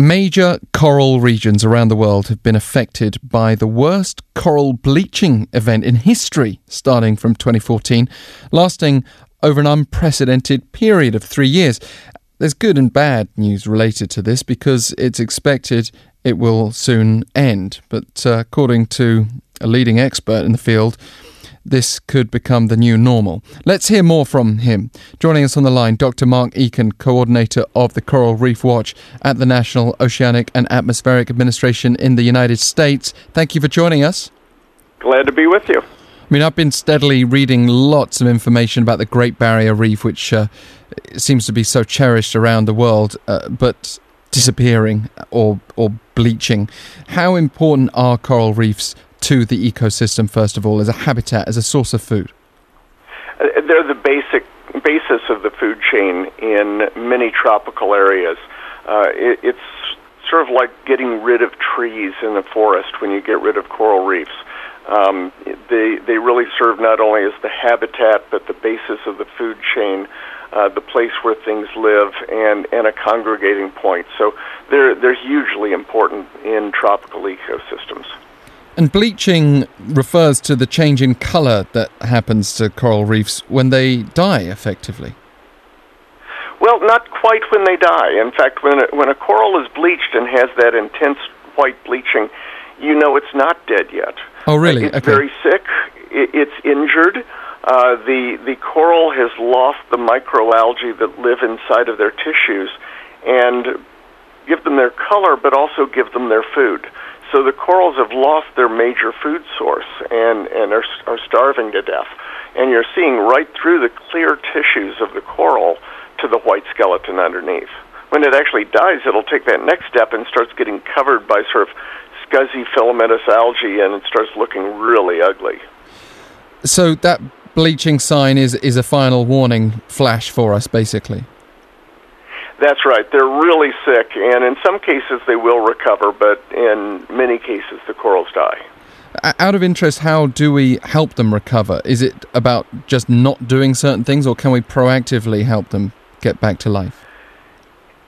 Major coral regions around the world have been affected by the worst coral bleaching event in history, starting from 2014, lasting over an unprecedented period of three years. There's good and bad news related to this because it's expected it will soon end. But uh, according to a leading expert in the field, this could become the new normal. Let's hear more from him. Joining us on the line, Dr. Mark Eakin, coordinator of the Coral Reef Watch at the National Oceanic and Atmospheric Administration in the United States. Thank you for joining us. Glad to be with you. I mean, I've been steadily reading lots of information about the Great Barrier Reef, which uh, seems to be so cherished around the world, uh, but disappearing or or bleaching. How important are coral reefs to the ecosystem, first of all, as a habitat, as a source of food? Uh, they're the basic basis of the food chain in many tropical areas. Uh, it, it's sort of like getting rid of trees in the forest when you get rid of coral reefs. Um, they they really serve not only as the habitat but the basis of the food chain, uh, the place where things live, and and a congregating point. So they're they're hugely important in tropical ecosystems. And bleaching refers to the change in colour that happens to coral reefs when they die, effectively. Well, not quite when they die. In fact, when a, when a coral is bleached and has that intense white bleaching, you know it's not dead yet. Oh, really? It's okay. very sick. It's injured. Uh, the the coral has lost the microalgae that live inside of their tissues, and give them their color, but also give them their food. So the corals have lost their major food source and, and are, are starving to death. And you're seeing right through the clear tissues of the coral to the white skeleton underneath. When it actually dies, it'll take that next step and starts getting covered by sort of scuzzy filamentous algae and it starts looking really ugly. So that bleaching sign is, is a final warning flash for us, basically. That's right. They're really sick, and in some cases they will recover, but in many cases the corals die. Out of interest, how do we help them recover? Is it about just not doing certain things, or can we proactively help them get back to life?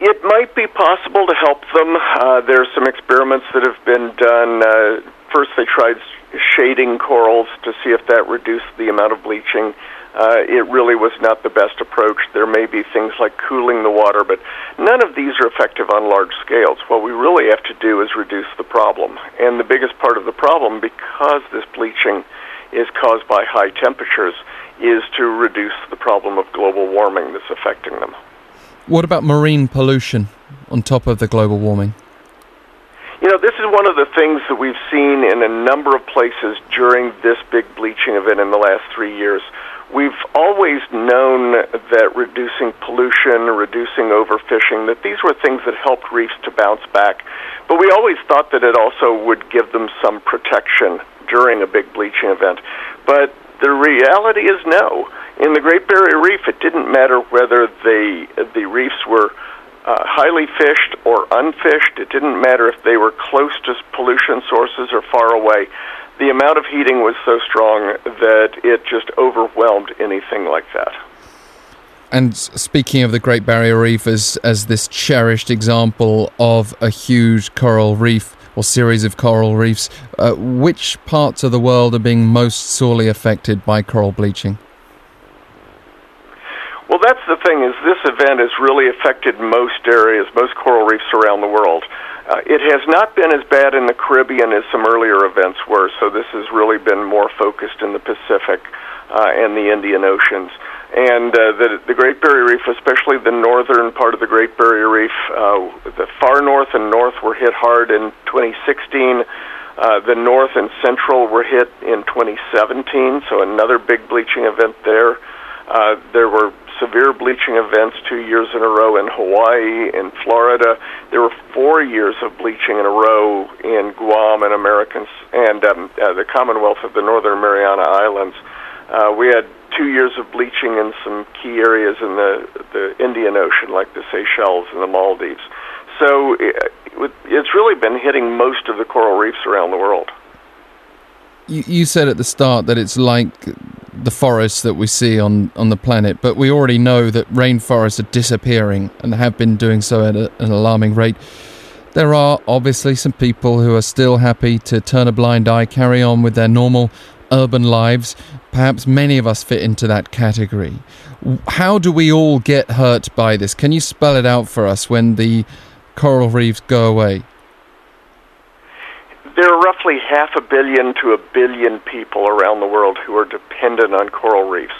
It might be possible to help them. Uh, there's some experiments that have been done. Uh, first, they tried shading corals to see if that reduced the amount of bleaching uh, it really was not the best approach. There may be things like cooling the water, but none of these are effective on large scales. What we really have to do is reduce the problem. And the biggest part of the problem, because this bleaching is caused by high temperatures, is to reduce the problem of global warming that's affecting them. What about marine pollution on top of the global warming? You know, this is one of the things that we've seen in a number of places during this big bleaching event in the last three years. We've always known that reducing pollution, reducing overfishing, that these were things that helped reefs to bounce back. But we always thought that it also would give them some protection during a big bleaching event. But the reality is no. In the Great Barrier Reef, it didn't matter whether the the reefs were uh, highly fished or unfished. It didn't matter if they were close to pollution sources or far away the amount of heating was so strong that it just overwhelmed anything like that. And speaking of the Great Barrier Reef as, as this cherished example of a huge coral reef or series of coral reefs, uh, which parts of the world are being most sorely affected by coral bleaching? Well, that's the thing is this event has really affected most areas, most coral reefs around the world. Uh, it has not been as bad in the Caribbean as some earlier events were, so this has really been more focused in the Pacific uh, and the Indian Oceans. And uh, the, the Great Barrier Reef, especially the northern part of the Great Barrier Reef, uh, the far north and north were hit hard in 2016. Uh, the north and central were hit in 2017, so another big bleaching event there. Uh, there were severe bleaching events two years in a row in Hawaii, in Florida. There were four years of bleaching in a row in Guam and Americans and um, uh, the Commonwealth of the Northern Mariana Islands. Uh, we had two years of bleaching in some key areas in the the Indian Ocean, like the Seychelles and the Maldives. So it, it's really been hitting most of the coral reefs around the world. You, you said at the start that it's like the forests that we see on, on the planet, but we already know that rainforests are disappearing and have been doing so at a, an alarming rate. There are obviously some people who are still happy to turn a blind eye, carry on with their normal urban lives. Perhaps many of us fit into that category. How do we all get hurt by this? Can you spell it out for us when the coral reefs go away? There are roughly half a billion to a billion people around the world who are dependent on coral reefs.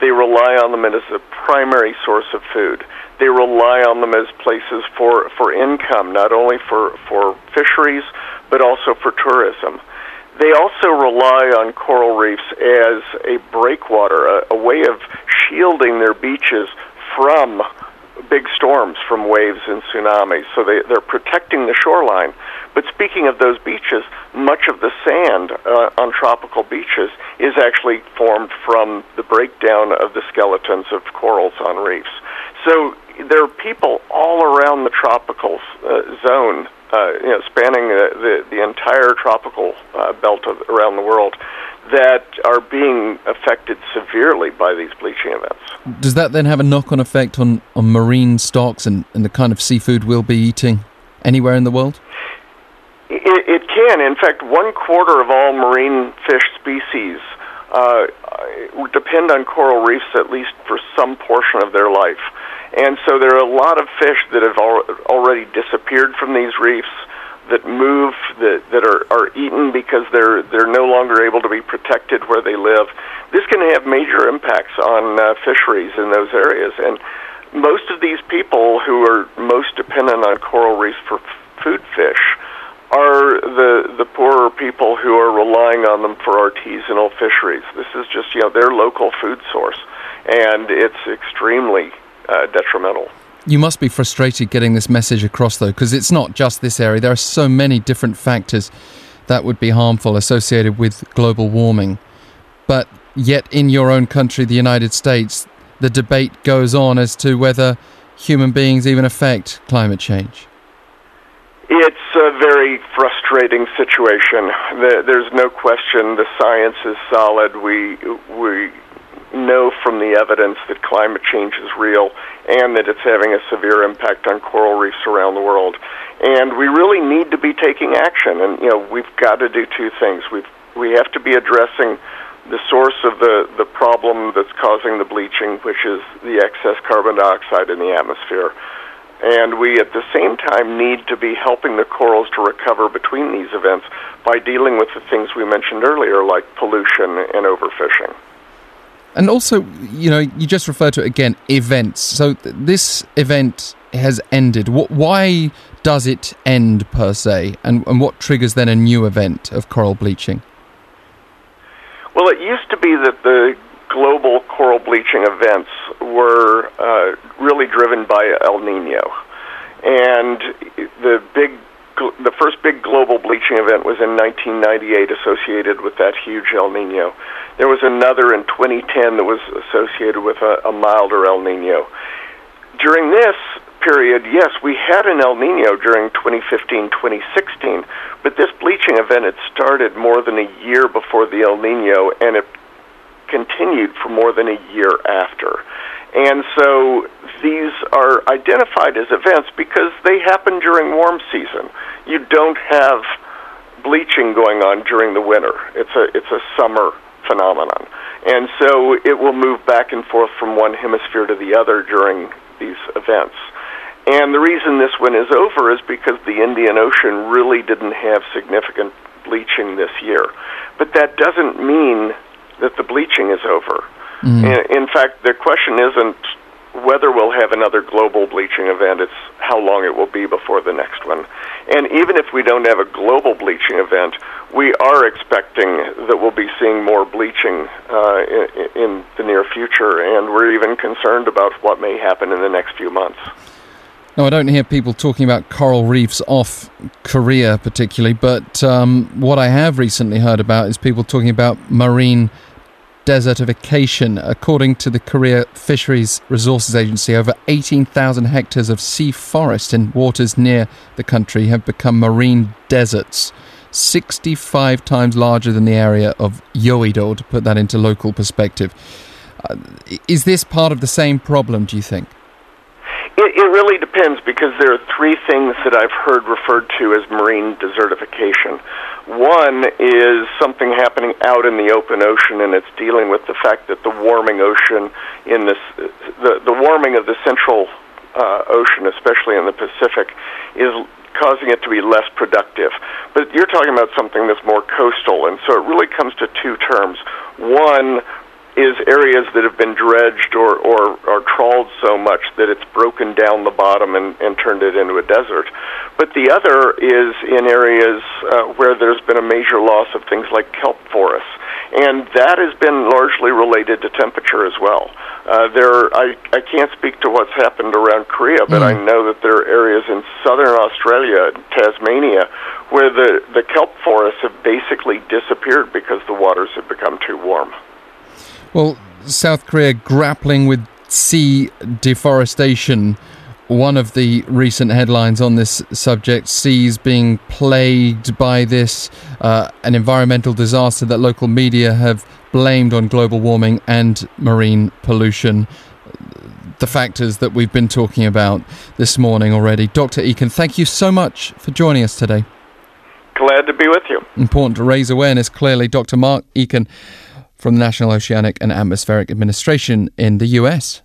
They rely on them as a primary source of food they rely on them as places for, for income, not only for, for fisheries, but also for tourism. They also rely on coral reefs as a breakwater, a, a way of shielding their beaches from big storms, from waves and tsunamis. So they, they're protecting the shoreline. But speaking of those beaches, much of the sand uh, on tropical beaches is actually formed from the breakdown of the skeletons of corals on reefs. So there are people all around the tropical uh, zone, uh, you know, spanning the, the, the entire tropical uh, belt of, around the world, that are being affected severely by these bleaching events. Does that then have a knock-on effect on, on marine stocks and, and the kind of seafood we'll be eating anywhere in the world? It, it can. In fact, one quarter of all marine fish species uh, depend on coral reefs at least for some portion of their life. And so there are a lot of fish that have al- already disappeared from these reefs that move that that are are eaten because they're they're no longer able to be protected where they live. This can have major impacts on uh, fisheries in those areas and most of these people who are most dependent on coral reefs for f- food fish the the poorer people who are relying on them for artisanal fisheries. This is just you know their local food source, and it's extremely uh, detrimental. You must be frustrated getting this message across, though, because it's not just this area. There are so many different factors that would be harmful associated with global warming. But yet, in your own country, the United States, the debate goes on as to whether human beings even affect climate change. It's a very frustrating situation. There's no question the science is solid. We we know from the evidence that climate change is real and that it's having a severe impact on coral reefs around the world. And we really need to be taking action. And you know, we've got to do two things. We've we have to be addressing the source of the, the problem that's causing the bleaching, which is the excess carbon dioxide in the atmosphere. And we, at the same time, need to be helping the corals to recover between these events by dealing with the things we mentioned earlier, like pollution and overfishing. And also, you know, you just referred to it again events. So th- this event has ended. What, why does it end per se? And, and what triggers then a new event of coral bleaching? Well, it used to be that the global coral bleaching events were uh, really driven by El Nino. And the big the first big global bleaching event was in 1998 associated with that huge El Nino. There was another in 2010 that was associated with a, a milder El Nino. During this period, yes, we had an El Nino during 2015, 2016, but this bleaching event had started more than a year before the El Nino, and it continued for more than a year after. And so these are identified as events because they happen during warm season. You don't have bleaching going on during the winter. It's a it's a summer phenomenon. And so it will move back and forth from one hemisphere to the other during these events. And the reason this one is over is because the Indian Ocean really didn't have significant bleaching this year. But that doesn't mean that the bleaching is over. Mm. In, in fact, the question isn't whether we'll have another global bleaching event, it's how long it will be before the next one. And even if we don't have a global bleaching event, we are expecting that we'll be seeing more bleaching uh, in, in the near future, and we're even concerned about what may happen in the next few months. Now, I don't hear people talking about coral reefs off Korea particularly, but um, what I have recently heard about is people talking about marine desertification. According to the Korea Fisheries Resources Agency, over 18,000 hectares of sea forest in waters near the country have become marine deserts. 65 times larger than the area of Yeouido, to put that into local perspective. Uh, is this part of the same problem, do you think? It, it really depends because there are three things that I've heard referred to as marine desertification. One is something happening out in the open ocean, and it's dealing with the fact that the warming ocean in this, the, the warming of the central uh, ocean, especially in the Pacific, is causing it to be less productive. But you're talking about something that's more coastal, and so it really comes to two terms. One, is areas that have been dredged or, or, or trawled so much that it's broken down the bottom and, and turned it into a desert. But the other is in areas uh, where there's been a major loss of things like kelp forests. And that has been largely related to temperature as well. Uh, there, I, I can't speak to what's happened around Korea, but mm. I know that there are areas in southern Australia, Tasmania, where the, the kelp forests have basically disappeared because the waters have become too warm. Well, South Korea grappling with sea deforestation. One of the recent headlines on this subject seas being plagued by this, uh, an environmental disaster that local media have blamed on global warming and marine pollution. The factors that we've been talking about this morning already. Dr. Eakin, thank you so much for joining us today. Glad to be with you. Important to raise awareness, clearly. Dr. Mark Eakin from the National Oceanic and Atmospheric Administration in the US.